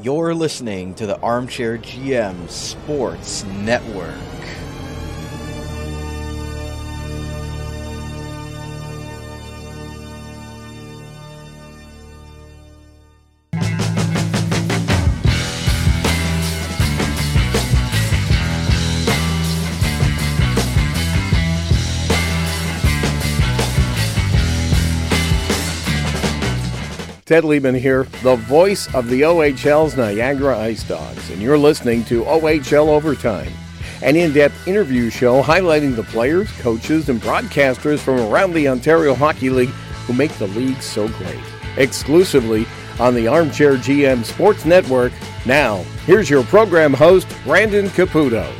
You're listening to the Armchair GM Sports Network. Ted Liebman here, the voice of the OHL's Niagara Ice Dogs, and you're listening to OHL Overtime, an in depth interview show highlighting the players, coaches, and broadcasters from around the Ontario Hockey League who make the league so great. Exclusively on the Armchair GM Sports Network. Now, here's your program host, Brandon Caputo.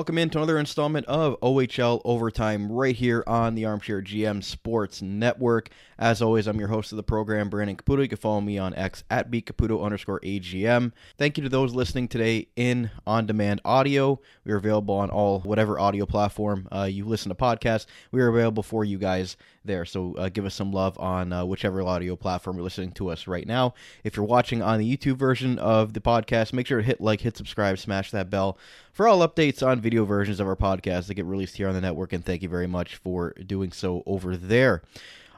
Welcome into another installment of OHL Overtime right here on the Armchair GM Sports Network. As always, I'm your host of the program, Brandon Caputo. You can follow me on X at bcaputo underscore AGM. Thank you to those listening today in on-demand audio. We are available on all whatever audio platform uh, you listen to podcasts. We are available for you guys there. So uh, give us some love on uh, whichever audio platform you're listening to us right now. If you're watching on the YouTube version of the podcast, make sure to hit like, hit subscribe, smash that bell for all updates on video versions of our podcast that get released here on the network. And thank you very much for doing so over there.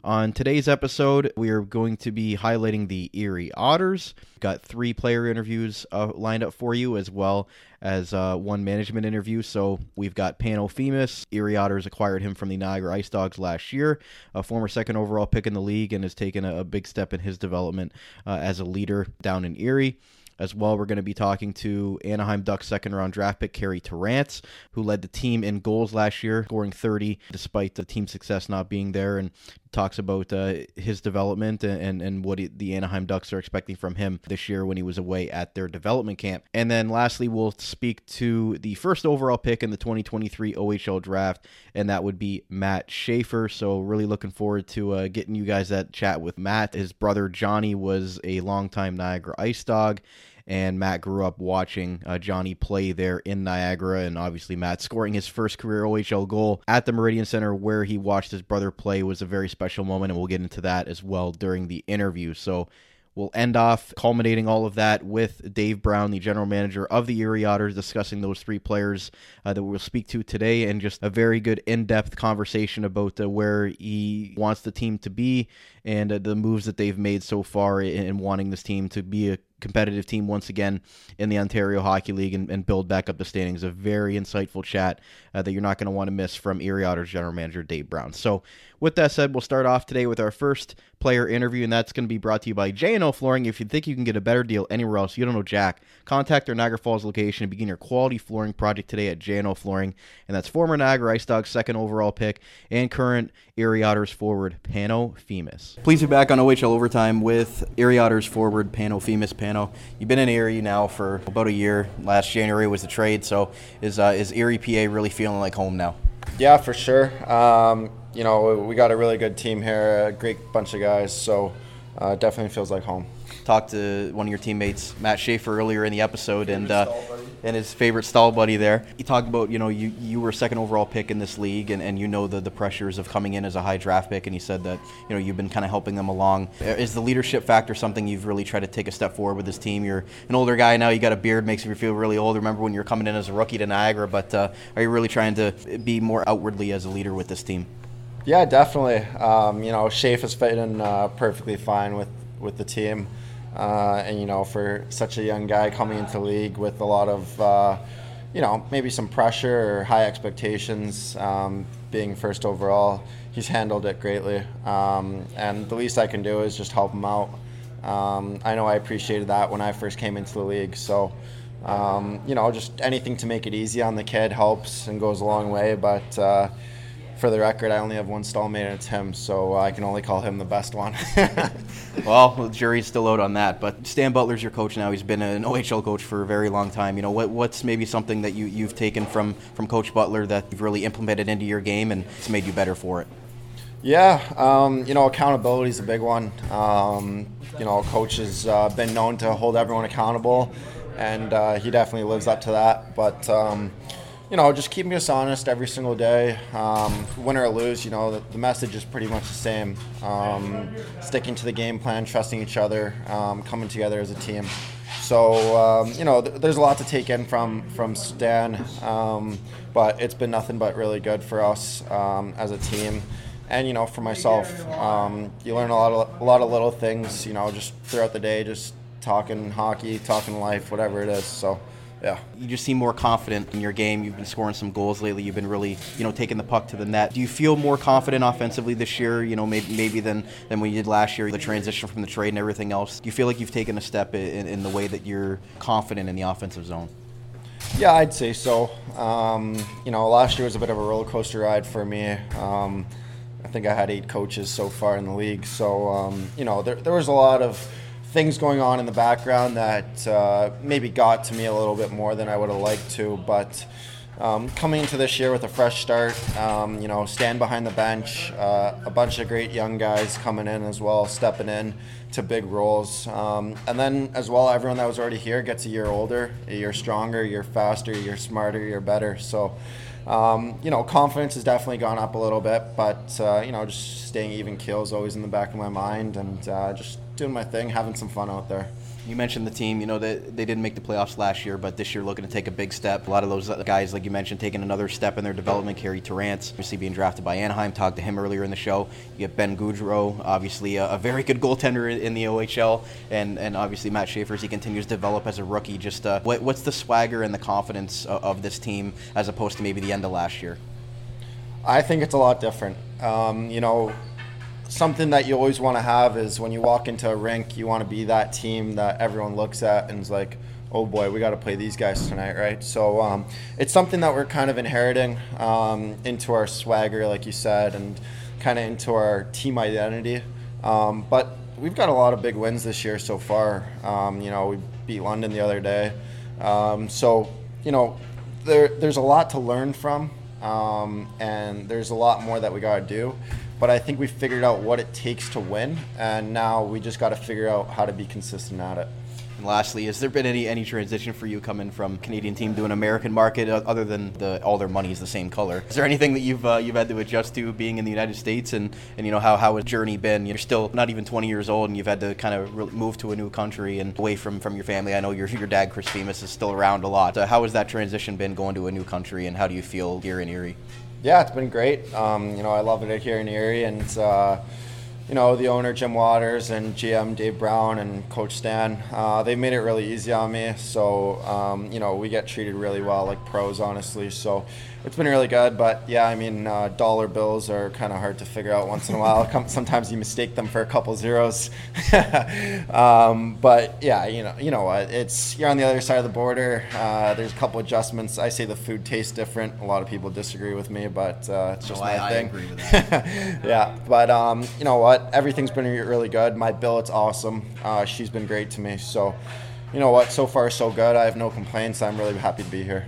On today's episode, we are going to be highlighting the Erie Otters. Got three player interviews uh, lined up for you, as well as uh, one management interview. So we've got Pano Fimis. Erie Otters acquired him from the Niagara Ice Dogs last year, a former second overall pick in the league, and has taken a, a big step in his development uh, as a leader down in Erie. As well, we're going to be talking to Anaheim Ducks second round draft pick Carey Terrance, who led the team in goals last year, scoring 30 despite the team success not being there, and talks about uh, his development and, and, what he, the Anaheim Ducks are expecting from him this year when he was away at their development camp. And then lastly, we'll speak to the first overall pick in the 2023 OHL draft, and that would be Matt Schaefer. So, really looking forward to uh, getting you guys that chat with Matt. His brother Johnny was a longtime Niagara Ice Dog and Matt grew up watching uh, Johnny play there in Niagara, and obviously Matt scoring his first career OHL goal at the Meridian Center where he watched his brother play was a very special moment, and we'll get into that as well during the interview. So We'll end off culminating all of that with Dave Brown, the general manager of the Erie Otters, discussing those three players uh, that we'll speak to today and just a very good in depth conversation about uh, where he wants the team to be and uh, the moves that they've made so far in, in wanting this team to be a competitive team once again in the Ontario Hockey League and, and build back up the standings. A very insightful chat uh, that you're not going to want to miss from Erie Otters general manager Dave Brown. So, with that said, we'll start off today with our first player interview, and that's going to be brought to you by J&O Flooring. If you think you can get a better deal anywhere else, you don't know Jack, contact our Niagara Falls location and begin your quality flooring project today at J&O Flooring. And that's former Niagara Ice Dogs second overall pick and current Erie Otters forward Pano Fimis. Please be back on OHL Overtime with Erie Otters forward Pano Fimis. Pano, you've been in Erie now for about a year. Last January was the trade, so is uh, is Erie PA really feeling like home now? Yeah, for sure. Um, you know, we got a really good team here, a great bunch of guys, so uh, definitely feels like home. Talked to one of your teammates, Matt Schaefer, earlier in the episode, and uh, and his favorite stall buddy there. He talked about you know you you were second overall pick in this league, and, and you know the the pressures of coming in as a high draft pick, and he said that you know you've been kind of helping them along. Is the leadership factor something you've really tried to take a step forward with this team? You're an older guy now. You got a beard, makes you feel really old. Remember when you're coming in as a rookie to Niagara, but uh, are you really trying to be more outwardly as a leader with this team? Yeah, definitely. Um, you know, Shafe is fitting uh, perfectly fine with, with the team. Uh, and, you know, for such a young guy coming into the league with a lot of, uh, you know, maybe some pressure or high expectations, um, being first overall, he's handled it greatly. Um, and the least I can do is just help him out. Um, I know I appreciated that when I first came into the league. So, Um, you know, just anything to make it easy on the kid helps and goes a long way. But uh, for the record, I only have one stallmate, and it's him, so I can only call him the best one. well, the jury's still out on that. But Stan Butler's your coach now. He's been an OHL coach for a very long time. You know, what, what's maybe something that you, you've taken from, from Coach Butler that you've really implemented into your game and it's made you better for it? Yeah, um, you know, accountability is a big one. Um, you know, coach has uh, been known to hold everyone accountable, and uh, he definitely lives up to that. But um, you know, just keeping us honest every single day. Um, win or lose, you know, the, the, message is pretty much the same. Um, sticking to the game plan, trusting each other, um, coming together as a team. So um, you know, th- there's a lot to take in from from Stan, um, but it's been nothing but really good for us um, as a team. And you know, for myself, you learn a lot of a lot of little things. You know, just throughout the day, just talking hockey, talking life, whatever it is. So yeah. You just seem more confident in your game. You've been scoring some goals lately. You've been really, you know, taking the puck to the net. Do you feel more confident offensively this year? You know, maybe maybe than than when you did last year. The transition from the trade and everything else. Do you feel like you've taken a step in, in the way that you're confident in the offensive zone? Yeah, I'd say so. Um, you know, last year was a bit of a roller coaster ride for me. Um, I think I had eight coaches so far in the league. So, um, you know, there, there was a lot of things going on in the background that uh, maybe got to me a little bit more than I would have liked to. But um, coming into this year with a fresh start, um, you know, stand behind the bench, uh, a bunch of great young guys coming in as well, stepping in to big roles. Um, and then as well, everyone that was already here gets a year older, you're stronger, you're faster, you're smarter, you're better. So, um, you know, confidence has definitely gone up a little bit, but, uh, you know, just staying even keel is always in the back of my mind and uh, just doing my thing, having some fun out there. You mentioned the team. You know they, they didn't make the playoffs last year, but this year looking to take a big step. A lot of those guys, like you mentioned, taking another step in their development. Carey Terrance, obviously being drafted by Anaheim. Talked to him earlier in the show. You get Ben Gaudreau, obviously a, a very good goaltender in, the OHL, and and obviously Matt Schaefer as he continues to develop as a rookie. Just uh, what, what's the swagger and the confidence of, of, this team as opposed to maybe the end of last year? I think it's a lot different. Um, you know, something that you always want to have is when you walk into a rink, you want to be that team that everyone looks at and is like, oh boy, we got to play these guys tonight, right? So um, it's something that we're kind of inheriting um, into our swagger, like you said, and kind of into our team identity. Um, but we've got a lot of big wins this year so far. Um, you know, we beat London the other day. Um, so, you know, there, there's a lot to learn from, um, and there's a lot more that we got to do but I think we figured out what it takes to win, and now we just got to figure out how to be consistent at it. And lastly, has there been any any transition for you coming from Canadian team to an American market, uh, other than the all their money is the same color? Is there anything that you've uh, you've had to adjust to being in the United States, and, and you know how how has journey been? You're still not even 20 years old, and you've had to kind of really move to a new country and away from, from your family. I know your your dad Chris Fimis is still around a lot. So how has that transition been going to a new country, and how do you feel here in Erie? Yeah, it's been great. Um, you know, I love it here in Erie, and uh, you know, the owner Jim Waters and GM Dave Brown and Coach Stan, uh, they made it really easy on me. So um, you know, we get treated really well, like pros, honestly. So it's been really good. But yeah, I mean, uh, dollar bills are kind of hard to figure out once in a while. Sometimes you mistake them for a couple zeros. um, but yeah, you know, you know what? It's you're on the other side of the border. Uh, there's a couple adjustments. I say the food tastes different. A lot of people disagree with me, but uh, it's just no, my I, thing. I agree with that. yeah, but um, you know what? But everything's been really good. My billet's awesome. Uh, she's been great to me. So, you know what? So far, so good. I have no complaints. I'm really happy to be here.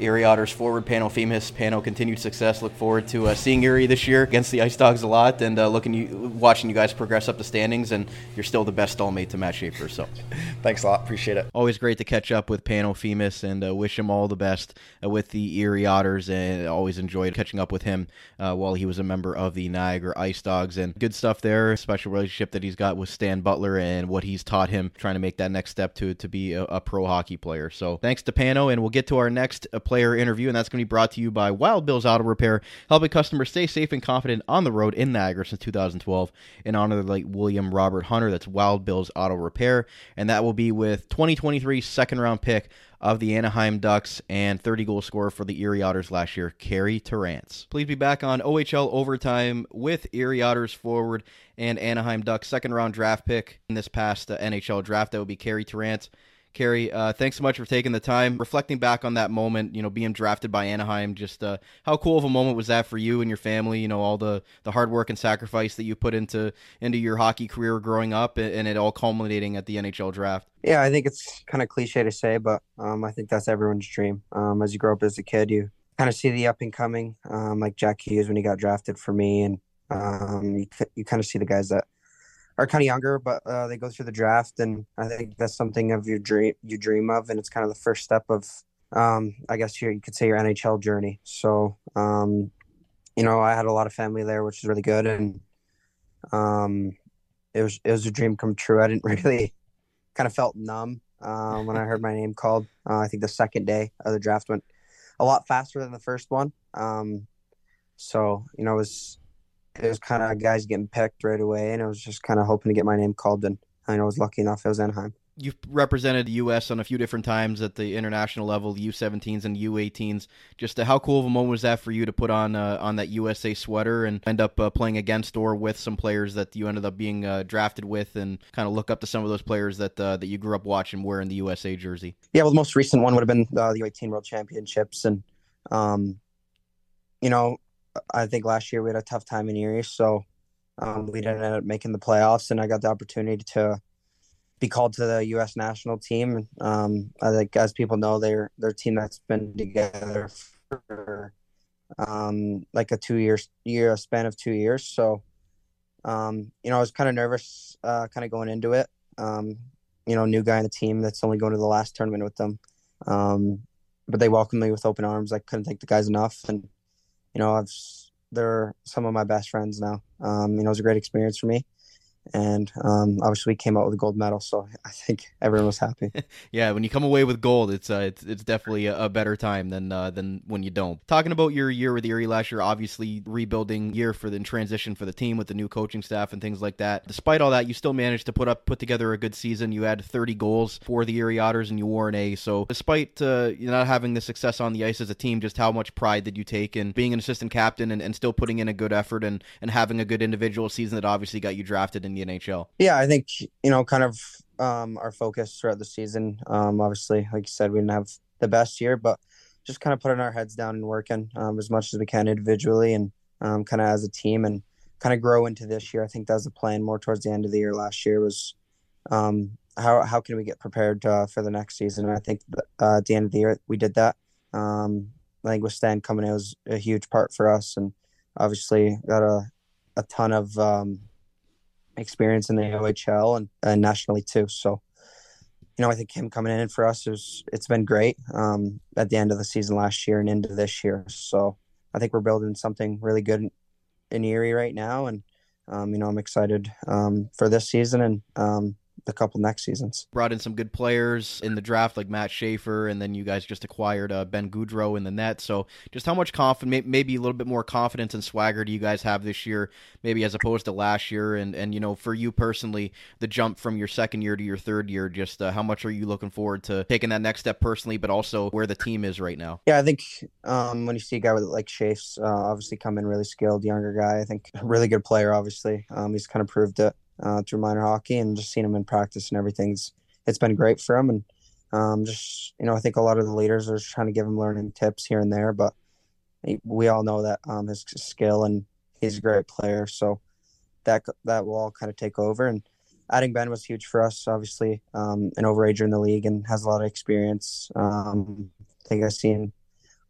Erie Otters forward, Pano Fimis. Pano continued success. Look forward to uh, seeing Erie this year against the Ice Dogs a lot, and uh, looking you, watching you guys progress up the standings. And you're still the best stallmate to Matt Schaefer. So, thanks a lot. Appreciate it. Always great to catch up with Pano Fimis, and uh, wish him all the best uh, with the Erie Otters. And always enjoyed catching up with him uh, while he was a member of the Niagara Ice Dogs. And good stuff there. Special relationship that he's got with Stan Butler and what he's taught him, trying to make that next step to to be a, a pro hockey player. So, thanks to Pano, and we'll get to our next player interview, and that's going to be brought to you by Wild Bill's Auto Repair, helping customers stay safe and confident on the road in Niagara since 2012. In honor of the late William Robert Hunter, that's Wild Bill's Auto Repair, and that will be with 2023 second round pick of the Anaheim Ducks and 30 goal scorer for the Erie Otters last year, Carey Terrance. Please be back on OHL Overtime with Erie Otters forward and Anaheim Ducks second round draft pick in this past uh, NHL draft. That would be Carey Terrance. Carey, uh, thanks so much for taking the time. Reflecting back on that moment, you know, being drafted by Anaheim, just uh, how cool of a moment was that for you and your family? You know, all the, the hard work and sacrifice that you put into into your hockey career growing up, and it all culminating at the NHL draft. Yeah, I think it's kind of cliche to say, but um, I think that's everyone's dream. Um, as you grow up as a kid, you kind of see the up and coming, um, like Jack Hughes when he got drafted for me, and um, you you kind of see the guys that are kind of younger, but uh, they go through the draft, and I think that's something of your dream you dream of, and it's kind of the first step of, um, I guess you could say your NHL journey. So, um, you know, I had a lot of family there, which is really good, and um, it was it was a dream come true. I didn't really kind of felt numb um, when I heard my name called. Uh, I think the second day of the draft went a lot faster than the first one. Um, so you know, it was it was kind of guys getting picked right away, and I was just kind of hoping to get my name called. And I was lucky enough it was Anaheim. You've represented the U.S. on a few different times at the international level, the U17s and U18s. Just uh, how cool of a moment was that for you to put on uh, on that USA sweater and end up uh, playing against or with some players that you ended up being uh, drafted with, and kind of look up to some of those players that uh, that you grew up watching wearing the USA jersey. Yeah, well, the most recent one would have been uh, the U18 World Championships, and um, you know, I think last year we had a tough time in Erie, so um, we didn't end up making the playoffs, and I got the opportunity to be called to the U.S. national team. Um, I think, as people know, they're they're team that's been together for um, like a two year year span of two years. So, um, you know, I was kind of nervous, uh, kind of going into it. Um, you know, new guy in the team that's only going to the last tournament with them. Um, but they welcomed me with open arms. I couldn't thank the guys enough, and you know, I've they're some of my best friends now. Um, you know, it was a great experience for me and um, obviously we came out with a gold medal, so I think everyone was happy. yeah, when you come away with gold, it's uh, it's it's definitely a, better time than uh, than when you don't. Talking about your year with Erie last year, obviously rebuilding year for the transition for the team with the new coaching staff and things like that. Despite all that, you still managed to put up put together a good season. You had 30 goals for the Erie Otters, and you wore an A. So despite uh, not having the success on the ice as a team, just how much pride did you take in being an assistant captain and, and still putting in a good effort and and having a good individual season that obviously got you drafted in the NHL? Yeah, I think you know, kind of um, our focus throughout the season. Um, obviously, like you said, we didn't have the best year, but just kind of putting our heads down and working um, as much as we can individually and um, kind of as a team and kind of grow into this year. I think that was the plan more towards the end of the year. Last year was um, how how can we get prepared uh, for the next season? And I think uh, at the end of the year we did that. Um, I think with Stan coming in was a huge part for us, and obviously got a a ton of um, experience in the OHL and, and nationally too. So, you know, I think him coming in for us is it's been great um, at the end of the season last year and into this year. So I think we're building something really good in, in Erie right now, and um, you know, I'm excited um, for this season and um, the couple next seasons. Brought in some good players in the draft, like Matt Schaefer, and then you guys just acquired uh, Ben Gaudreau in the net. So, just how much confidence, maybe a little bit more confidence and swagger do you guys have this year, maybe as opposed to last year? And and you know, for you personally, the jump from your second year to your third year, just uh, how much are you looking forward to taking that next step personally, but also where the team is right now? Yeah, I think um, when you see a guy with like Schaef's, uh, obviously come in really skilled, younger guy. I think really good player. Obviously, um, he's kind of proved it uh, through minor hockey and just seeing him in practice and everything's it's been great for him and um, just you know I think a lot of the leaders are just trying to give him learning tips here and there but we all know that um, his skill and he's a great player. So that that will all kind of take over. And adding Ben was huge for us obviously um, an overager in the league and has a lot of experience. Um, I think I've seen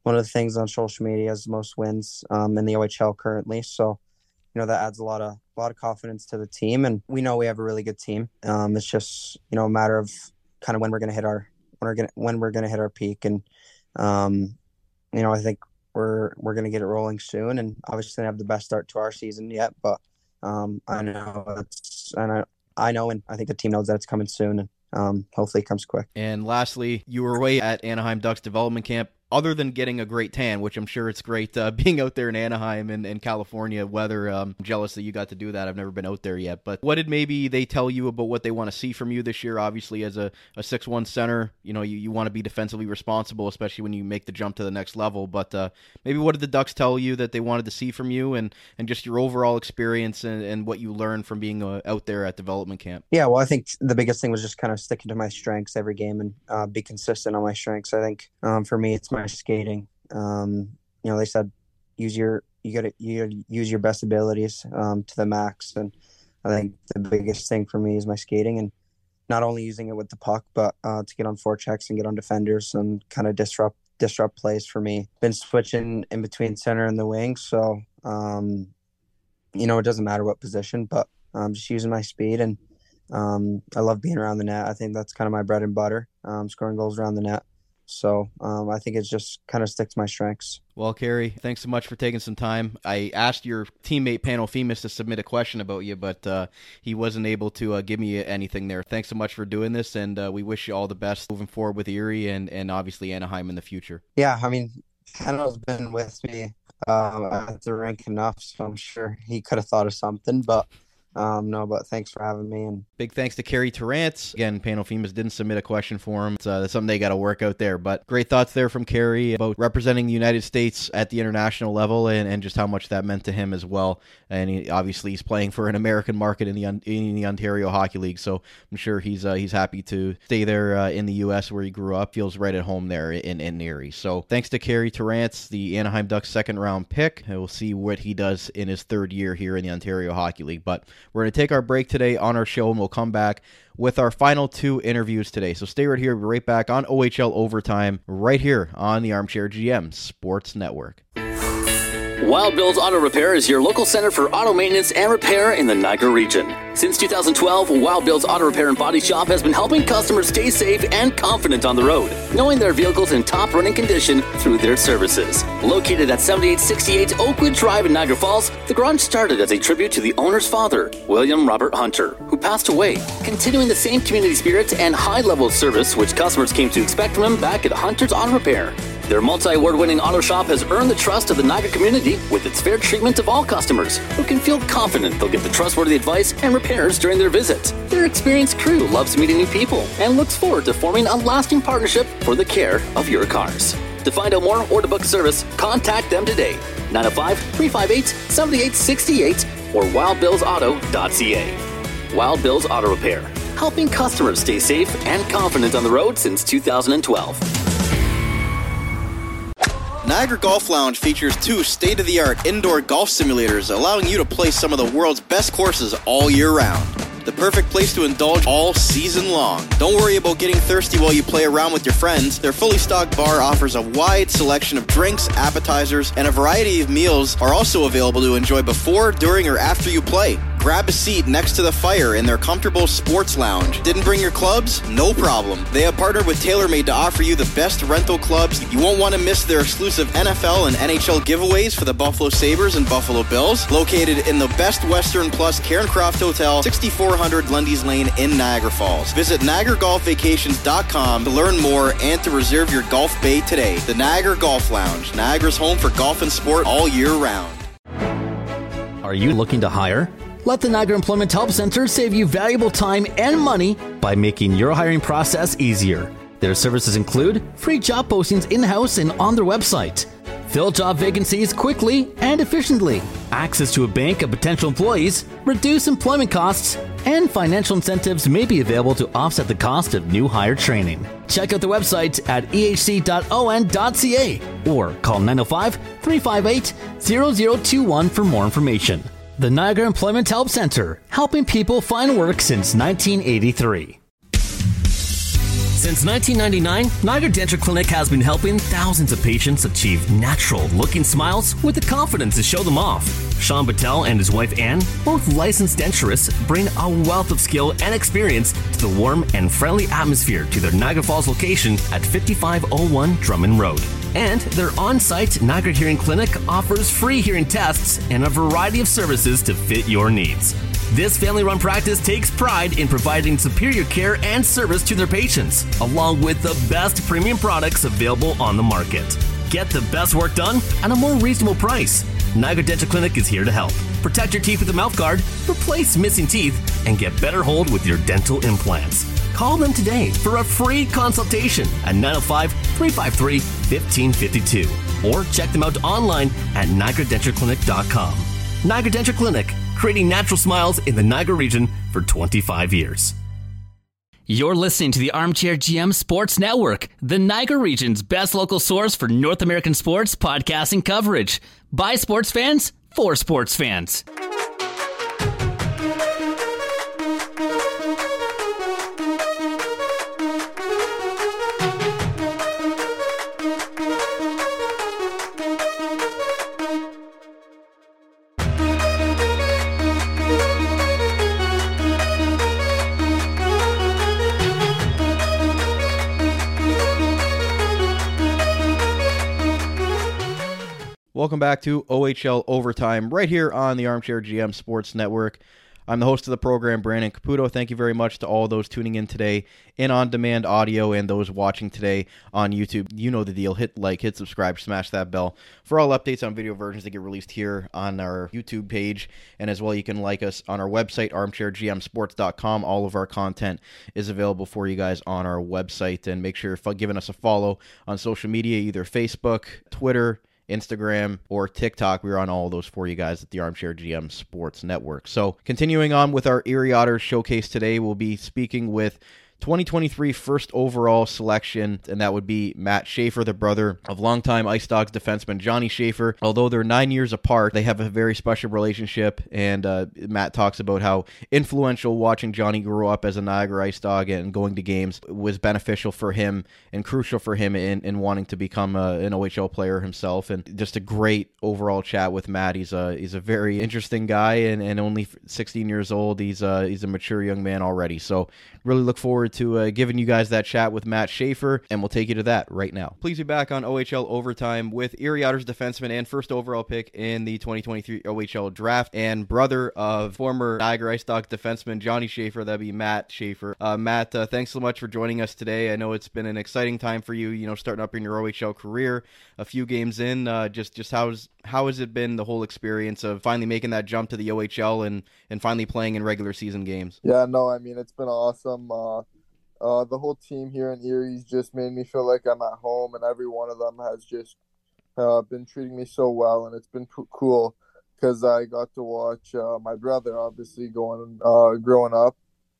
one of the things on social media is the most wins um, in the OHL currently. So you know that adds a lot of a lot of confidence to the team, and we know we have a really good team. Um, it's just you know a matter of kind of when we're going to hit our when we're going when we're going to hit our peak, and um, you know I think we're we're going to get it rolling soon, and obviously have the best start to our season yet, but um, I know it's and I I know and I think the team knows that it's coming soon, and um, hopefully it comes quick. And lastly, you were away at Anaheim Ducks development camp other than getting a great tan, which I'm sure it's great uh, being out there in Anaheim and, and California weather. Um, I'm jealous that you got to do that. I've never been out there yet. But what did maybe they tell you about what they want to see from you this year? Obviously, as a, a 6'1 center, you know, you, you want to be defensively responsible, especially when you make the jump to the next level. But uh, maybe what did the Ducks tell you that they wanted to see from you and, and just your overall experience and, and what you learned from being uh, out there at development camp? Yeah, well, I think the biggest thing was just kind of sticking to my strengths every game and uh, be consistent on my strengths. I think um, for me, it's my skating. Um, you know, they said use your you got to you gotta use your best abilities um, to the max, and I think the biggest thing for me is my skating and not only using it with the puck, but uh, to get on forechecks and get on defenders and kind of disrupt disrupt plays for me. Been switching in between center and the wing, so um, you know it doesn't matter what position, but I'm just using my speed and um, I love being around the net. I think that's kind of my bread and butter, um, scoring goals around the net. So um, I think it's just kind of sticks to my strengths. Well, Carey, thanks so much for taking some time. I asked your teammate Pano Fimis to submit a question about you, but uh, he wasn't able to uh, give me anything there. Thanks so much for doing this, and uh, we wish you all the best moving forward with Erie and, and obviously Anaheim in the future. Yeah, I mean, Pano's been with me um, at the rink enough, so I'm sure he could have thought of something, but um, no, but thanks for having me. And big thanks to Carey Terrance. Again, Pano Fimis didn't submit a question for him. It's uh, something they got to work out there. But great thoughts there from Carey about representing the United States at the international level and, and just how much that meant to him as well. And he, obviously, he's playing for an American market in the in the Ontario Hockey League, so I'm sure he's uh, he's happy to stay there uh, in the U.S. where he grew up. Feels right at home there in in Erie. So thanks to Carey Terrance, the Anaheim Ducks second round pick. And we'll see what he does in his third year here in the Ontario Hockey League. But we're going to take our break today on our show, and we'll come back with our final two interviews today. So stay right here. We'll be right back on OHL Overtime, right here on the Armchair GM Sports Network. Wild Bill's Auto Repair is your local center for auto maintenance and repair in the Niagara region. Since 2012, Wild Bill's Auto Repair and Body Shop has been helping customers stay safe and confident on the road, knowing their vehicles in top running condition through their services. Located at 7868 Oakwood Drive in Niagara Falls, the garage started as a tribute to the owner's father, William Robert Hunter, who passed away, continuing the same community spirit and high level of service which customers came to expect from him back at Hunter's Auto Repair. Their multi award winning auto shop has earned the trust of the Niagara community with its fair treatment of all customers who can feel confident they'll get the trustworthy advice and repairs during their visit. Their experienced crew loves meeting new people and looks forward to forming a lasting partnership for the care of your cars. To find out more or to book a service, contact them today. 905 358 7868 or wildbillsauto.ca. Wild Bill's Auto Repair, helping customers stay safe and confident on the road since 2012. Niagara Golf Lounge features two state of the art indoor golf simulators, allowing you to play some of the world's best courses all year round. The perfect place to indulge all season long. Don't worry about getting thirsty while you play around with your friends. Their fully stocked bar offers a wide selection of drinks, appetizers, and a variety of meals are also available to enjoy before, during, or after you play. Grab a seat next to the fire in their comfortable sports lounge. Didn't bring your clubs? No problem. They have partnered with TaylorMade to offer you the best rental clubs. You won't want to miss their exclusive NFL and NHL giveaways for the Buffalo Sabres and Buffalo Bills. Located in the Best Western Plus Cairncroft Hotel, 6400 Lundy's Lane in Niagara Falls. Visit NiagaraGolfVacations.com to learn more and to reserve your golf bay today. The Niagara Golf Lounge, Niagara's home for golf and sport all year round. Are you looking to hire? Let the Niagara Employment Help Center save you valuable time and money by making your hiring process easier. Their services include free job postings in house and on their website, fill job vacancies quickly and efficiently, access to a bank of potential employees, reduce employment costs, and financial incentives may be available to offset the cost of new hire training. Check out the website at ehc.on.ca or call 905 358 0021 for more information. The Niagara Employment Help Center, helping people find work since 1983. Since 1999, Niagara Denture Clinic has been helping thousands of patients achieve natural looking smiles with the confidence to show them off. Sean Patel and his wife Anne, both licensed denturists, bring a wealth of skill and experience to the warm and friendly atmosphere to their Niagara Falls location at 5501 Drummond Road. And their on site Niagara Hearing Clinic offers free hearing tests and a variety of services to fit your needs. This family run practice takes pride in providing superior care and service to their patients, along with the best premium products available on the market. Get the best work done at a more reasonable price. Niagara Dental Clinic is here to help. Protect your teeth with a mouth guard, replace missing teeth, and get better hold with your dental implants. Call them today for a free consultation at 905 353 1552 or check them out online at NiagaraDentalClinic.com. Niagara Dental Clinic, creating natural smiles in the Niagara region for 25 years. You're listening to the Armchair GM Sports Network, the Niagara region's best local source for North American sports podcasting coverage. By sports fans, for sports fans. Welcome back to OHL Overtime right here on the Armchair GM Sports Network. I'm the host of the program, Brandon Caputo. Thank you very much to all those tuning in today in on demand audio and those watching today on YouTube. You know the deal. Hit like, hit subscribe, smash that bell for all updates on video versions that get released here on our YouTube page. And as well, you can like us on our website, armchairgmsports.com. All of our content is available for you guys on our website. And make sure you're giving us a follow on social media, either Facebook, Twitter, Instagram, or TikTok. We're on all those for you guys at the Armchair GM Sports Network. So, continuing on with our Erie Otters showcase today, we'll be speaking with 2023 first overall selection, and that would be Matt Schaefer, the brother of longtime Ice Dogs defenseman Johnny Schaefer. Although they're nine years apart, they have a very special relationship, and uh, Matt talks about how influential watching Johnny grow up as a Niagara Ice Dog and going to games was beneficial for him and crucial for him in, in wanting to become a, an OHL player himself. And just a great overall chat with Matt. He's a he's a very interesting guy, and, and only 16 years old. He's a, he's a mature young man already. So really look forward to uh, giving you guys that chat with Matt Schaefer, and we'll take you to that right now. Please be back on OHL Overtime with Erie Otters defenseman and first overall pick in the 2023 OHL draft, and brother of former Niagara Ice Dogs defenseman Johnny Schaefer. That'd be Matt Schaefer. Uh, Matt, uh, thanks so much for joining us today. I know it's been an exciting time for you. You know, starting up in your OHL career, a few games in. Uh, just just how's how has it been the whole experience of finally making that jump to the OHL and and finally playing in regular season games? Yeah, no, I mean it's been awesome. Uh, uh, the whole team here in Erie's just made me feel like I'm at home, and every one of them has just uh, been treating me so well, and it's been p- cool because I got to watch uh, my brother obviously going uh, growing up.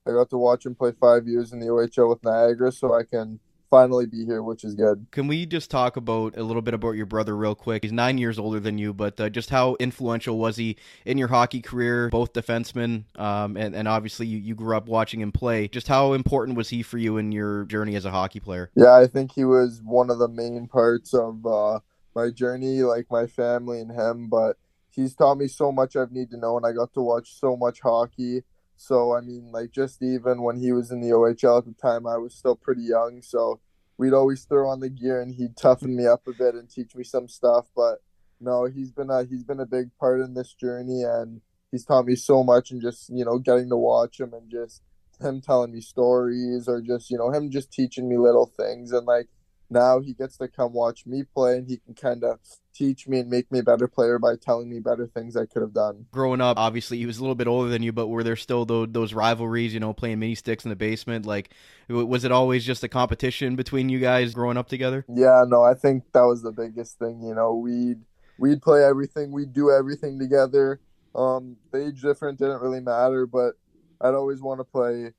I got to watch him play five years in the OHL with Niagara, so I can finally be here, which is good. Can we just talk about a little bit about your brother real quick? He's nine years older than you, but uh, just how influential was he in your hockey career? Both defensemen, um, and, and obviously you, you grew up watching him play. Just how important was he for you in your journey as a hockey player? Yeah, I think he was one of the main parts of uh, my journey, like my family and him. But he's taught me so much I've need to know, and I got to watch so much hockey. So I mean, like just even when he was in the OHL at the time, I was still pretty young. So we'd always throw on the gear, and he'd toughen me up a bit and teach me some stuff. But no, he's been a he's been a big part in this journey, and he's taught me so much. And just you know, getting to watch him and just him telling me stories, or just you know, him just teaching me little things, and like now he gets to come watch me play and he can kind of teach me and make me a better player by telling me better things I could have done. Growing up, obviously he was a little bit older than you, but were there still those, those rivalries, you know, playing mini sticks in the basement? Like, was it always just a competition between you guys growing up together? Yeah, no, I think that was the biggest thing. You know, we'd we'd play everything, we'd do everything together. Um, the age difference didn't really matter, but I'd always want to play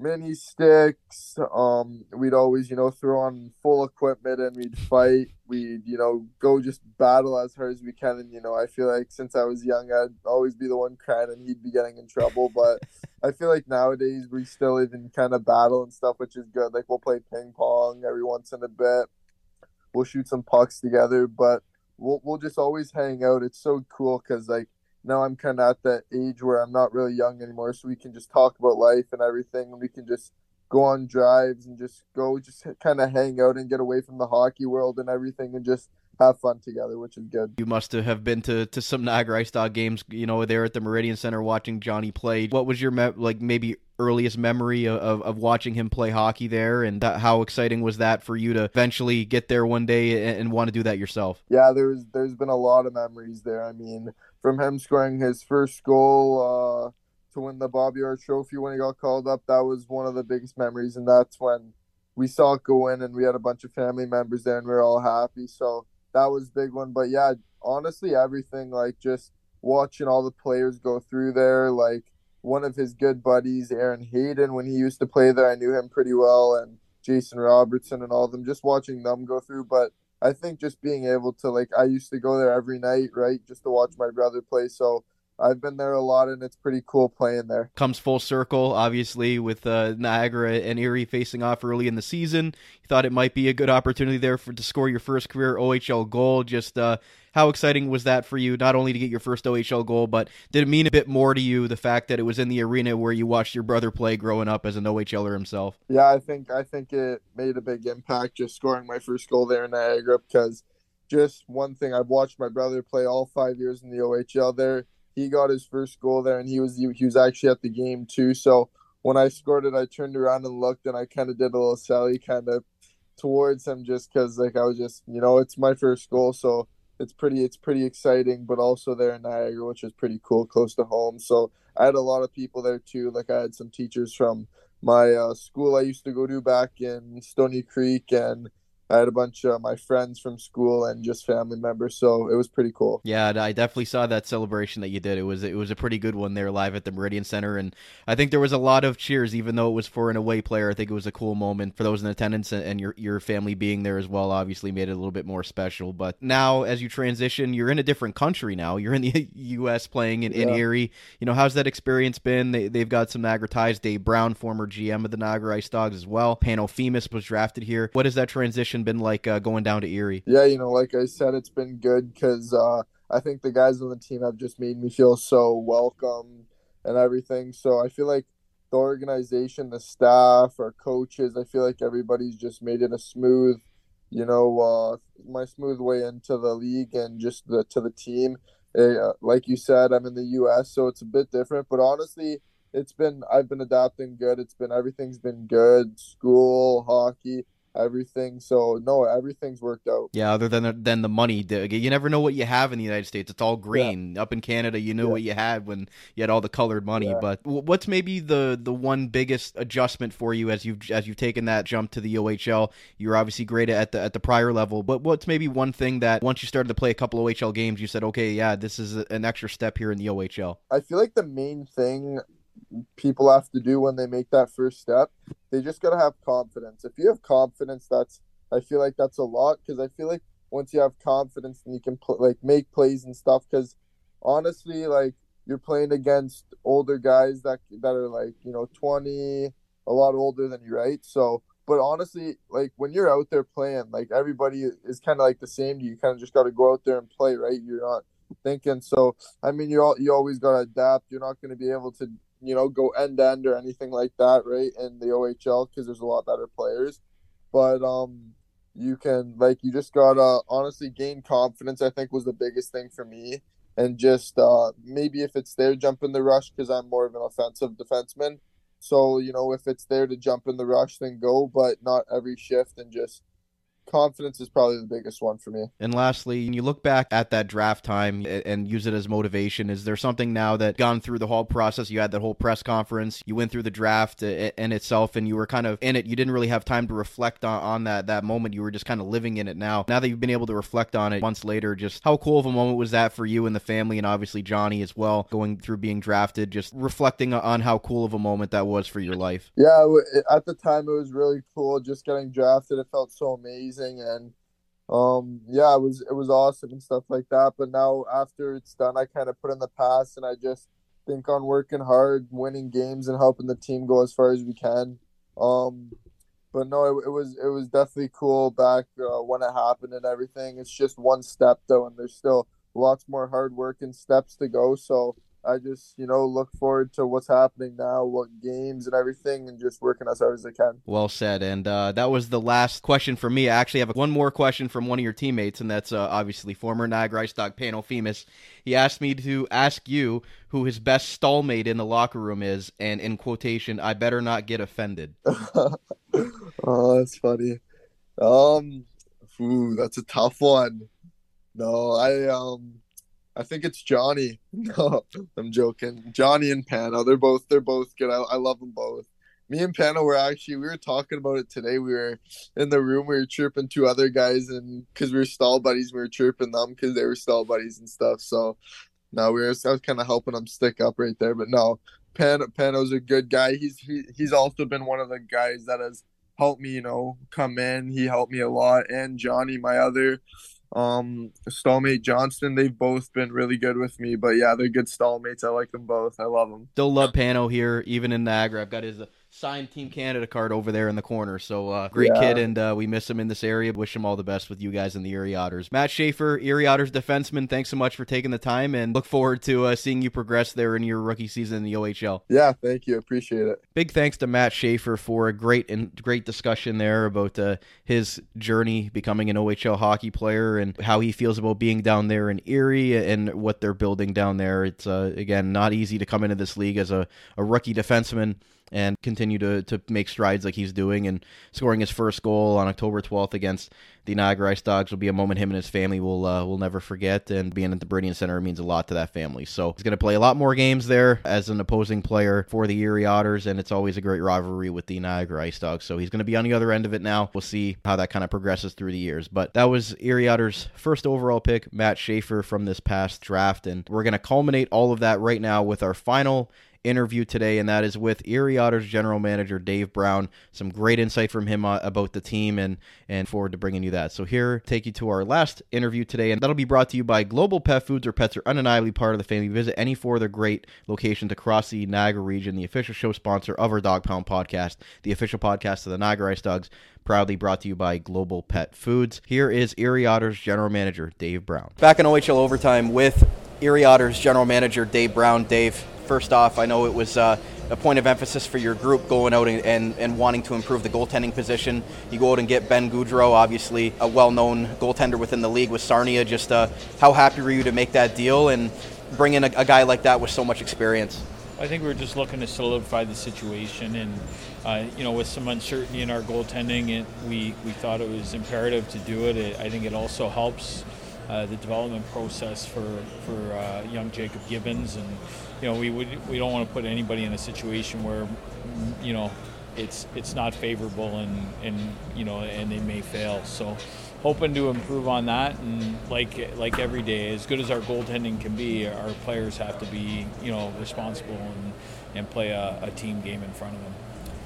mini sticks. Um, we'd always, you know, throw on full equipment and we'd fight. We'd, you know, go just battle as hard as we can. And, you know, I feel like since I was young, I'd always be the one crying and he'd be getting in trouble. But I feel like nowadays we still even kind of battle and stuff, which is good. Like we'll play ping pong every once in a bit. We'll shoot some pucks together, but we'll, we'll just always hang out. It's so cool because, like, now I'm kind of at that age where I'm not really young anymore, so we can just talk about life and everything, and we can just go on drives and just go, just kind of hang out and get away from the hockey world and everything, and just have fun together, which is good. You must have been to, to some Niagara Ice Dog games, you know, there at the Meridian Center watching Johnny play. What was your me- like maybe earliest memory of, of watching him play hockey there, and that, how exciting was that for you to eventually get there one day and, and want to do that yourself? Yeah, there's there's been a lot of memories there. I mean, from him scoring his first goal uh, to win the Bobby Orr Trophy when he got called up, that was one of the biggest memories, and that's when we saw it go in, and we had a bunch of family members there, and we were all happy. So that was big one. But yeah, honestly, everything like just watching all the players go through there, like one of his good buddies, Aaron Haydon, when he used to play there, I knew him pretty well, and Jason Robertson and all of them, just watching them go through. But I think just being able to like, I used to go there every night, right, just to watch my brother play. So I've been there a lot, and it's pretty cool playing there. Comes full circle, obviously, with uh, Niagara and Erie facing off early in the season. You thought it might be a good opportunity there for to score your first career OHL goal. Just uh, how exciting was that for you? Not only to get your first OHL goal, but did it mean a bit more to you the fact that it was in the arena where you watched your brother play growing up as an OHLer himself? Yeah, I think I think it made a big impact just scoring my first goal there in Niagara because just one thing I've watched my brother play all five years in the OHL there he got his first goal there, and he was he was actually at the game too. So when I scored it, I turned around and looked, and I kind of did a little sally kind of towards him just because like I was just you know it's my first goal, so it's pretty it's pretty exciting, but also there in Niagara, which is pretty cool, close to home. So I had a lot of people there too. Like I had some teachers from my uh, school I used to go to back in Stoney Creek and I had a bunch of my friends from school and just family members, so it was pretty cool. Yeah, I definitely saw that celebration that you did. It was it was a pretty good one there live at the Meridian Center, and I think there was a lot of cheers, even though it was for an away player. I think it was a cool moment for those in attendance, and your your family being there as well. Obviously, made it a little bit more special. But now, as you transition, you're in a different country now. You're in the U.S. playing in, yeah. in Erie. You know, how's that experience been? They, they've got some Niagara ties. Dave Brown, former GM of the Niagara Ice Dogs, as well. Pano Fimis was drafted here. What has that transition? Been like uh, going down to Erie? Yeah, you know, like I said, it's been good because uh, I think the guys on the team have just made me feel so welcome and everything. So I feel like the organization, the staff, our coaches, I feel like everybody's just made it a smooth, you know, uh, my smooth way into the league and just the, to the team. Uh, like you said, I'm in the U.S., so it's a bit different. But honestly, it's been I've been adapting good. It's been everything's been good. School, hockey, everything. So no, everything's worked out. Yeah, other than than the money, you never know what you have in the United States. It's all green. Yeah. Up in Canada, you knew yeah. what you had when you had all the colored money. Yeah. But what's maybe the the one biggest adjustment for you as you've as you've taken that jump to the OHL? You're obviously great at the at the prior level, but what's maybe one thing that once you started to play a couple OHL games, you said, okay, yeah, this is an extra step here in the OHL. I feel like the main thing people have to do when they make that first step. They just got to have confidence. If you have confidence, that's I feel like that's a lot because I feel like once you have confidence, then you can pl- like make plays and stuff. Because honestly, like you're playing against older guys that that are like you know 20, a lot older than you, right? So, but honestly, like when you're out there playing, like everybody is kind of like the same. You kind of just got to go out there and play, right? You're not thinking. So, I mean, you all you always got to adapt. You're not going to be able to you know, go end to end or anything like that, right? In the OHL because there's a lot better players, but um, you can like you just gotta honestly gain confidence. I think was the biggest thing for me, and just uh, maybe if it's there, jump in the rush because I'm more of an offensive defenseman. So you know, if it's there to jump in the rush, then go, but not every shift, and just confidence is probably the biggest one for me. And lastly, when you look back at that draft time and use it as motivation, is there something now that gone through the whole process? You had that whole press conference, you went through the draft uh, in itself, and you were kind of in it. You didn't really have time to reflect on, on that that moment. You were just kind of living in it now. Now that you've been able to reflect on it months later, just how cool of a moment was that for you and the family, and obviously Johnny as well, going through being drafted, just reflecting on how cool of a moment that was for your life. Yeah, at the time it was really cool. Just getting drafted, it felt so amazing amazing. And um yeah it was it was awesome and stuff like that. But now after it's done i kind of put in the past and i just think on working hard winning games and helping the team go as far as we can. Um but no it, it was it was definitely cool back uh, when it happened and everything. It's just one step though and there's still lots more hard work and steps to go. So I just, you know, look forward to what's happening now, what games and everything, and just working as hard as I can. Well said. And uh, that was the last question for me. I actually have one more question from one of your teammates, and that's uh, obviously former Niagara Ice Dog Pano Fimis. He asked me to ask you who his best stallmate in the locker room is, and in quotation, I better not get offended. oh, that's funny. Um, ooh, that's a tough one. No, I um I think it's Johnny. No, I'm joking. Johnny and Pano, they're both they're both good. I, I love them both. Me and Pano were actually we were talking about it today. We were in the room. We were chirping two other guys, and because we were stall buddies, we were chirping them because they were stall buddies and stuff. So, no, we were. I was kind of helping them stick up right there. But no, Pan Pano's a good guy. He's he, he's also been one of the guys that has helped me. You know, come in. He helped me a lot, and Johnny, my other um stallmate Johnston. They've both been really good with me, but yeah, they're good stallmates. I like them both. I love them. Still love Pano here, even in Niagara. I've got his signed Team Canada card over there in the corner. So uh, great yeah. kid, and uh, we miss him in this area. Wish him all the best with you guys in the Erie Otters. Matt Schaefer, Erie Otters defenseman. Thanks so much for taking the time, and look forward to uh, seeing you progress there in your rookie season in the OHL. Yeah, thank you. Appreciate it. Big thanks to Matt Schaefer for a great and great discussion there about uh, his journey becoming an OHL hockey player and how he feels about being down there in Erie and what they're building down there. It's uh, again not easy to come into this league as a, a rookie defenseman and continue to, to make strides like he's doing and scoring his first goal on October 12th against the Niagara Ice Dogs will be a moment him and his family will uh, will never forget and being at the Meridian Center means a lot to that family. So he's going to play a lot more games there as an opposing player for the Erie Otters and it's always a great rivalry with the Niagara Ice Dogs. So he's going to be on the other end of it now. We'll see how that kind of progresses through the years. But that was Erie Otters first overall pick, Matt Schaefer from this past draft and we're going to culminate all of that right now with our final interview today, and that is with Erie Otters general manager Dave Brown. Some great insight from him uh, about the team, and and forward to bringing you that. So here, take you to our last interview today, and that'll be brought to you by Global Pet Foods. Where pets are undeniably part of the family. Visit any four of their great locations across the Niagara region. The official show sponsor of our Dog Pound podcast, the official podcast of the Niagara Ice Dogs proudly brought to you by Global Pet Foods. Here is Erie Otters General Manager Dave Brown. Back in OHL overtime with Erie Otters General Manager Dave Brown. Dave, first off, I know it was uh, a point of emphasis for your group going out and, and, and, wanting to improve the goaltending position. You go out and get Ben Gaudreau, obviously a well-known goaltender within the league with Sarnia. Just uh, how happy were you to make that deal and bring in a, a, guy like that with so much experience? I think we were just looking to solidify the situation, and uh, you know, with some uncertainty in our goaltending, it, we we thought it was imperative to do it. it I think it also helps. Uh, the development process for for uh, young Jacob Gibbons, and you know we would we don't want to put anybody in a situation where you know it's it's not favorable and and you know and they may fail. So hoping to improve on that and like like every day, as good as our goaltending can be, our players have to be you know responsible and and play a, a team game in front of them.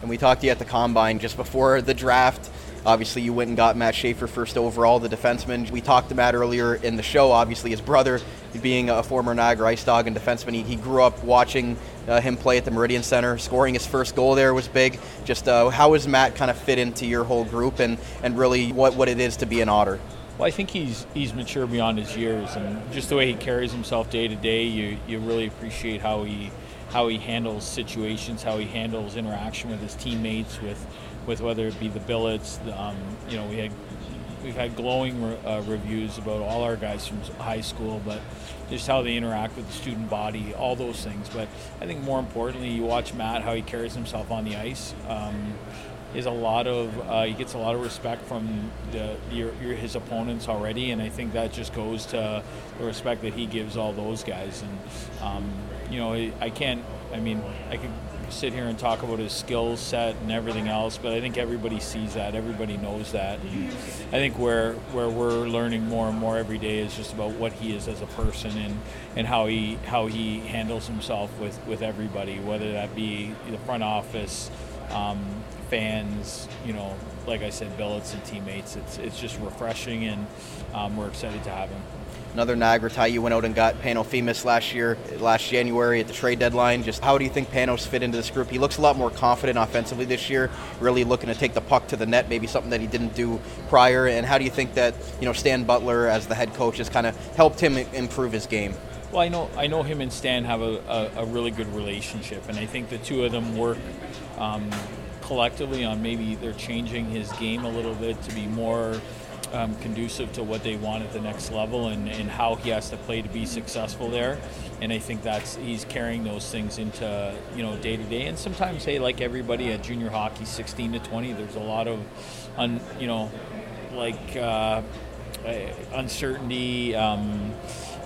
And we talked to you at the combine just before the draft Obviously, you went and got Matt Schaefer first overall, the defenseman. We talked to Matt earlier in the show. Obviously, his brother, being a former Niagara Ice Dog and defenseman, he, he grew up watching uh, him play at the Meridian Center. Scoring his first goal there was big. Just uh, how has Matt kind of fit into your whole group and, and really what, what it is to be an Otter? Well, I think he's he's mature beyond his years, and just the way he carries himself day to day, you you really appreciate how he how he handles situations, how he handles interaction with his teammates, with with whether it be the billets. Um, you know, we had we've had glowing re- uh, reviews about all our guys from high school, but just how they interact with the student body, all those things. But I think more importantly, you watch Matt how he carries himself on the ice. Um, is a lot of uh, he gets a lot of respect from the, your, your, his opponents already, and I think that just goes to the respect that he gives all those guys. And um, you know, I can't. I mean, I could sit here and talk about his skill set and everything else, but I think everybody sees that, everybody knows that. And I think where where we're learning more and more every day is just about what he is as a person and, and how he how he handles himself with, with everybody, whether that be the front office, um, fans, you know, like I said, billets and teammates. It's it's just refreshing, and um, we're excited to have him another Niagara tie. You went out and got Pano Fimis last year, last January at the trade deadline. Just how do you think Panos fit into this group? He looks a lot more confident offensively this year, really looking to take the puck to the net, maybe something that he didn't do prior. And how do you think that you know Stan Butler as the head coach has kind of helped him improve his game? Well, I know I know him and Stan have a, a, a really good relationship, and I think the two of them work um, collectively on maybe they're changing his game a little bit to be more um, conducive to what they want at the next level and, and how he has to play to be successful there. And I think that's he's carrying those things into you know day to day. And sometimes, hey, like everybody at junior hockey, 16 to 20, there's a lot of, un, you know, like uh, uncertainty. Um,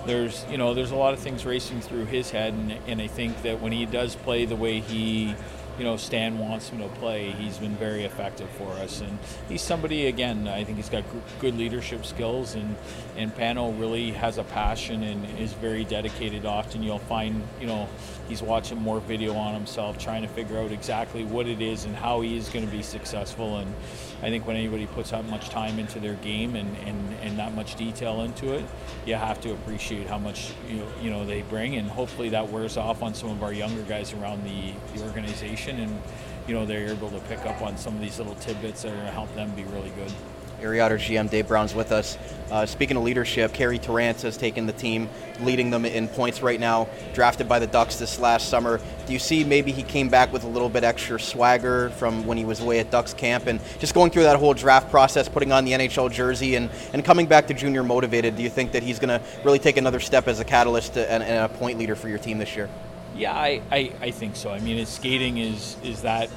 there's you know there's a lot of things racing through his head, and, and I think that when he does play the way he you know Stan wants him to play. He's been very effective for us, and he's somebody again. I think he's got good leadership skills, and and Pano really has a passion and is very dedicated. Often you'll find you know he's watching more video on himself, trying to figure out exactly what it is and how he is going to be successful. And I think when anybody puts that much time into their game and, and, and that much detail into it, you have to appreciate how much you, you know they bring, and hopefully that wears off on some of our younger guys around the, the organization, and you know they're able to pick up on some of these little tidbits that are going to help them be really good. Otter GM Dave Brown's with us. Uh, speaking of leadership, Carey Terrance has taken the team, leading them in points right now. Drafted by the Ducks this last summer. Do you see maybe he came back with a little bit extra swagger from when he was away at Ducks camp and just going through that whole draft process, putting on the NHL jersey and, and coming back to junior motivated? Do you think that he's going to really take another step as a catalyst and, and, a point leader for your team this year? Yeah, I, I, I think so. I mean, his skating is is that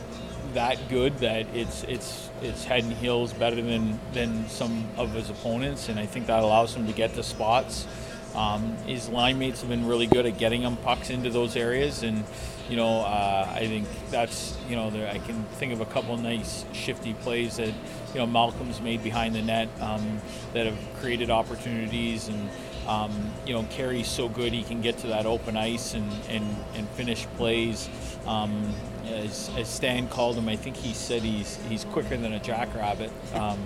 that good that it's it's it's head and heels better than than some of his opponents, and I think that allows him to get the spots. Um, his line mates have been really good at getting him pucks into those areas, and you know uh, I think that's you know there, I can think of a couple nice shifty plays that you know Malcolm's made behind the net um, that have created opportunities and. Um, you know, Carey's so good he can get to that open ice and, and, and finish plays. Um, as, as, Stan called him, I think he said he's he's quicker than a jackrabbit, um,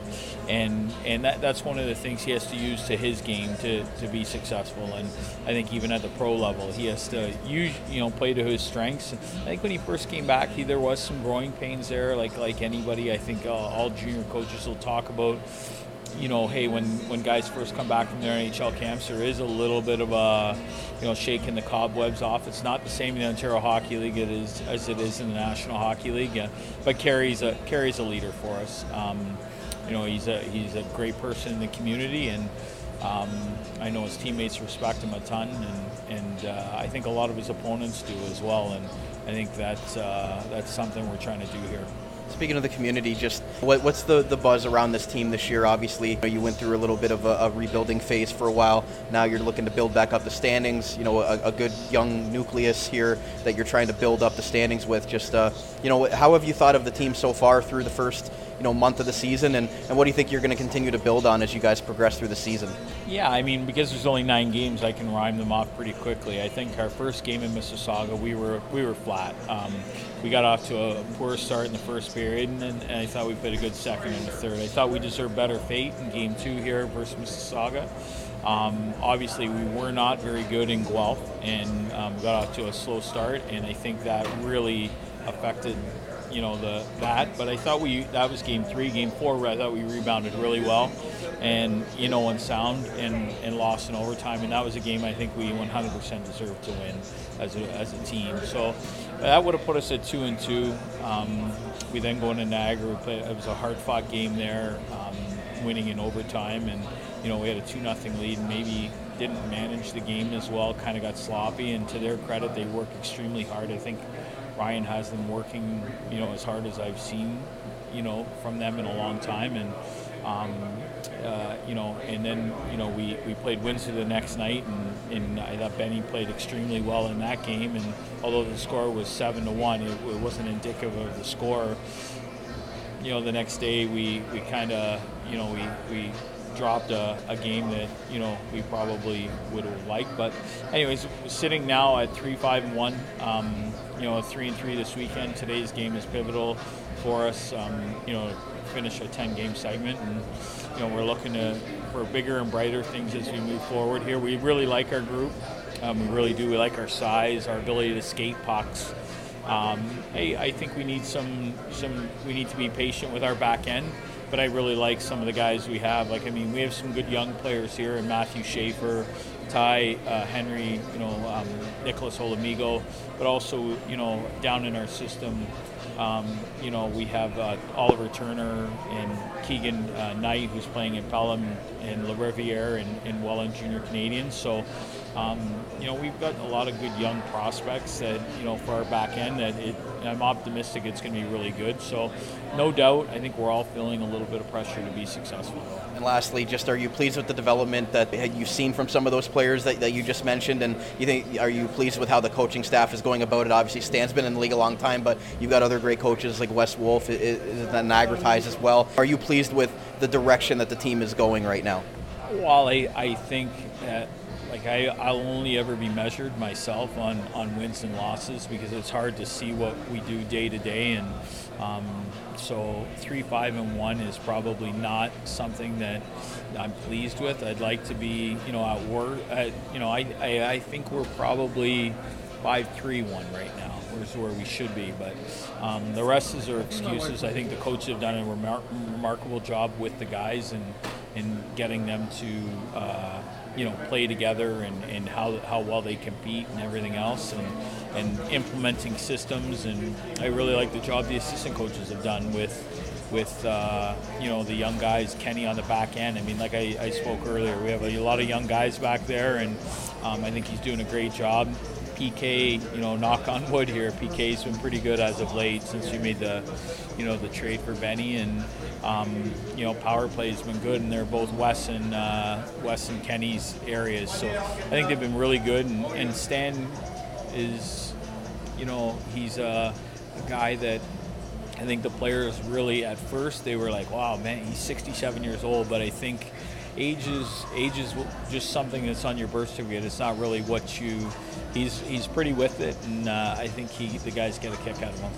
and and that, that's one of the things he has to use to his game to, to be successful. And I think even at the pro level, he has to use you know play to his strengths. I think when he first came back, he, there was some growing pains there, like like anybody. I think uh, all junior coaches will talk about you know, hey, when, when guys first come back from their NHL camps, there is a little bit of a, you know, shaking the cobwebs off. It's not the same in the Ontario Hockey League it is, as it is in the National Hockey League, uh, but Carey's a Carey's a leader for us. Um, you know, he's a he's a great person in the community, and um, I know his teammates respect him a ton, and and uh, I think a lot of his opponents do as well. And I think that uh, that's something we're trying to do here. Speaking of the community, just what, what's the, the buzz around this team this year? Obviously, you, know, you went through a little bit of a, a, rebuilding phase for a while. Now you're looking to build back up the standings. You know, a, a good young nucleus here that you're trying to build up the standings with. Just, uh, you know, how have you thought of the team so far through the first you know month of the season, and, and what do you think you're going to continue to build on as you guys progress through the season? Yeah, I mean because there's only nine games, I can rhyme them off pretty quickly. I think our first game in Mississauga, we were we were flat. Um, we got off to a poor start in the first period, and, and, I thought we played a good second and a third. I thought we deserved better fate in game two here versus Mississauga. Um, obviously, we were not very good in Guelph and um, got off to a slow start, and I think that really affected you know the that. But I thought we that was game three. Game four, I thought we rebounded really well, and you know, and sound and and lost in overtime. And that was a game I think we 100% deserved to win as a as a team. So that would have put us at two and two. Um, we then go into Niagara. We played, it was a hard fought game there, um, winning in overtime, and you know we had a two nothing lead. And maybe didn't manage the game as well. Kind of got sloppy. And to their credit, they worked extremely hard. I think Ryan has them working, you know, as hard as I've seen, you know, from them in a long time, and um, uh, you know, and then you know we, we played Windsor the next night, and, and I thought Benny played extremely well in that game. And although the score was seven to one, it, it wasn't indicative of the score. You know, the next day we, we kind of you know we, we dropped a, a, game that you know we probably would have liked. But anyways, sitting now at three five and one. Um, you know, three and three this weekend. Today's game is pivotal for us. Um, you know, finish a 10 game segment, and you know we're looking to for bigger and brighter things as we move forward here. We really like our group. Um, we really do. We like our size, our ability to skate pucks. Um, hey, I think we need some some. We need to be patient with our back end but I really like some of the guys we have. Like, I mean, we have some good young players here, and Matthew Schaefer, Ty, uh, Henry, you know, um, Nicholas Olamigo, but also, you know, down in our system, um, you know, we have uh, Oliver Turner and Keegan uh, Knight, who's playing in Pelham and La Riviere and, and Welland Junior Canadians. So, um, you know, we've got a lot of good young prospects that, you know, for our back end that it, I'm optimistic it's going to be really good. So, no doubt, I think we're all feeling a little bit of pressure to be successful. And lastly, just are you pleased with the development that you've seen from some of those players that, that you just mentioned? And you think are you pleased with how the coaching staff is going about it? Obviously, Stan's been in the league a long time, but you've got other great coaches like Wes Wolf that Niagara ties as well. Are you pleased with the direction that the team is going right now? Well, I, I think that like I, I'll only ever be measured myself on, on wins and losses because it's hard to see what we do day to day and um, so three, five, and one is probably not something that I'm pleased with. I'd like to be, you know, at work. At, you know, I, I, I think we're probably five, three, one right now. Is where we should be, but um, the rest is our excuses. I think the coaches have done a remar- remarkable job with the guys and in getting them to. Uh, you know play together and, and how, how well they compete and everything else and, and implementing systems. And I really like the job the assistant coaches have done with with uh, you know the young guys Kenny on the back end. I mean like I, I spoke earlier we have a, lot of young guys back there and um, I think he's doing a great job PK, you know, knock on wood here, PK's been pretty good as of late since we made the, you know, the trade for Benny, and um, you know, power play's been good, and they're both Wes and uh, Wes and Kenny's areas. So I think they've been really good, and, and Stan is, you know, he's a, a guy that I think the players really at first they were like, wow, man, he's 67 years old, but I think age is age is just something that's on your birth certificate. It's not really what you. He's he's pretty with it, and uh, I think he the guys get a kick out of him.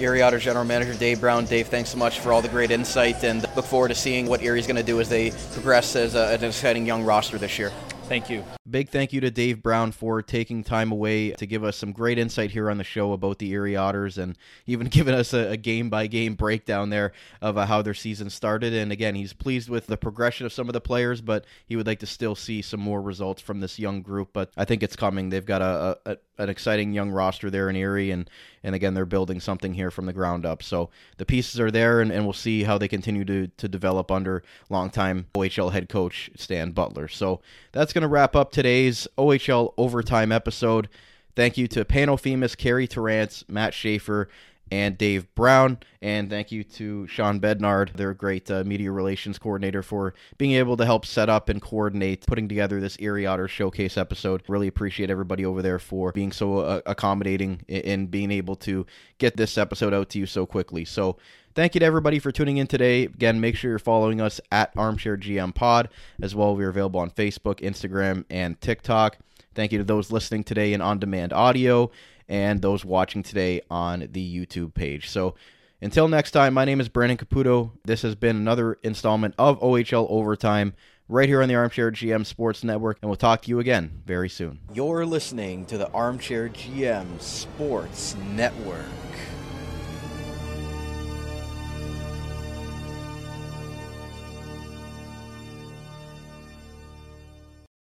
Erie Otters General Manager Dave Brown. Dave, thanks so much for all the great insight, and look forward to seeing what Erie's going to do as they progress as a, an exciting young roster this year. Thank you. Big thank you to Dave Brown for taking time away to give us some great insight here on the show about the Erie Otters and even giving us a, game by game breakdown there of uh, how their season started. And again, he's pleased with the progression of some of the players, but he would like to still see some more results from this young group. But I think it's coming. They've got a, a an exciting young roster there in Erie, and and again they're building something here from the ground up. So the pieces are there, and, and we'll see how they continue to to develop under longtime OHL head coach Stan Butler. So that's going to wrap up today's OHL overtime episode. Thank you to Pano Fimis, Carey Terrance, Matt Schaefer, and Dave Brown. And thank you to Sean Bednard, their great uh, media relations coordinator, for being able to help set up and coordinate putting together this Erie Otter Showcase episode. Really appreciate everybody over there for being so uh, accommodating and being able to get this episode out to you so quickly. So, Thank you to everybody for tuning in today. Again, make sure you're following us at Armchair GM Pod as well. We're available on Facebook, Instagram, and TikTok. Thank you to those listening today in on demand audio and those watching today on the YouTube page. So until next time, my name is Brandon Caputo. This has been another installment of OHL Overtime right here on the Armchair GM Sports Network, and we'll talk to you again very soon. You're listening to the Armchair GM Sports Network.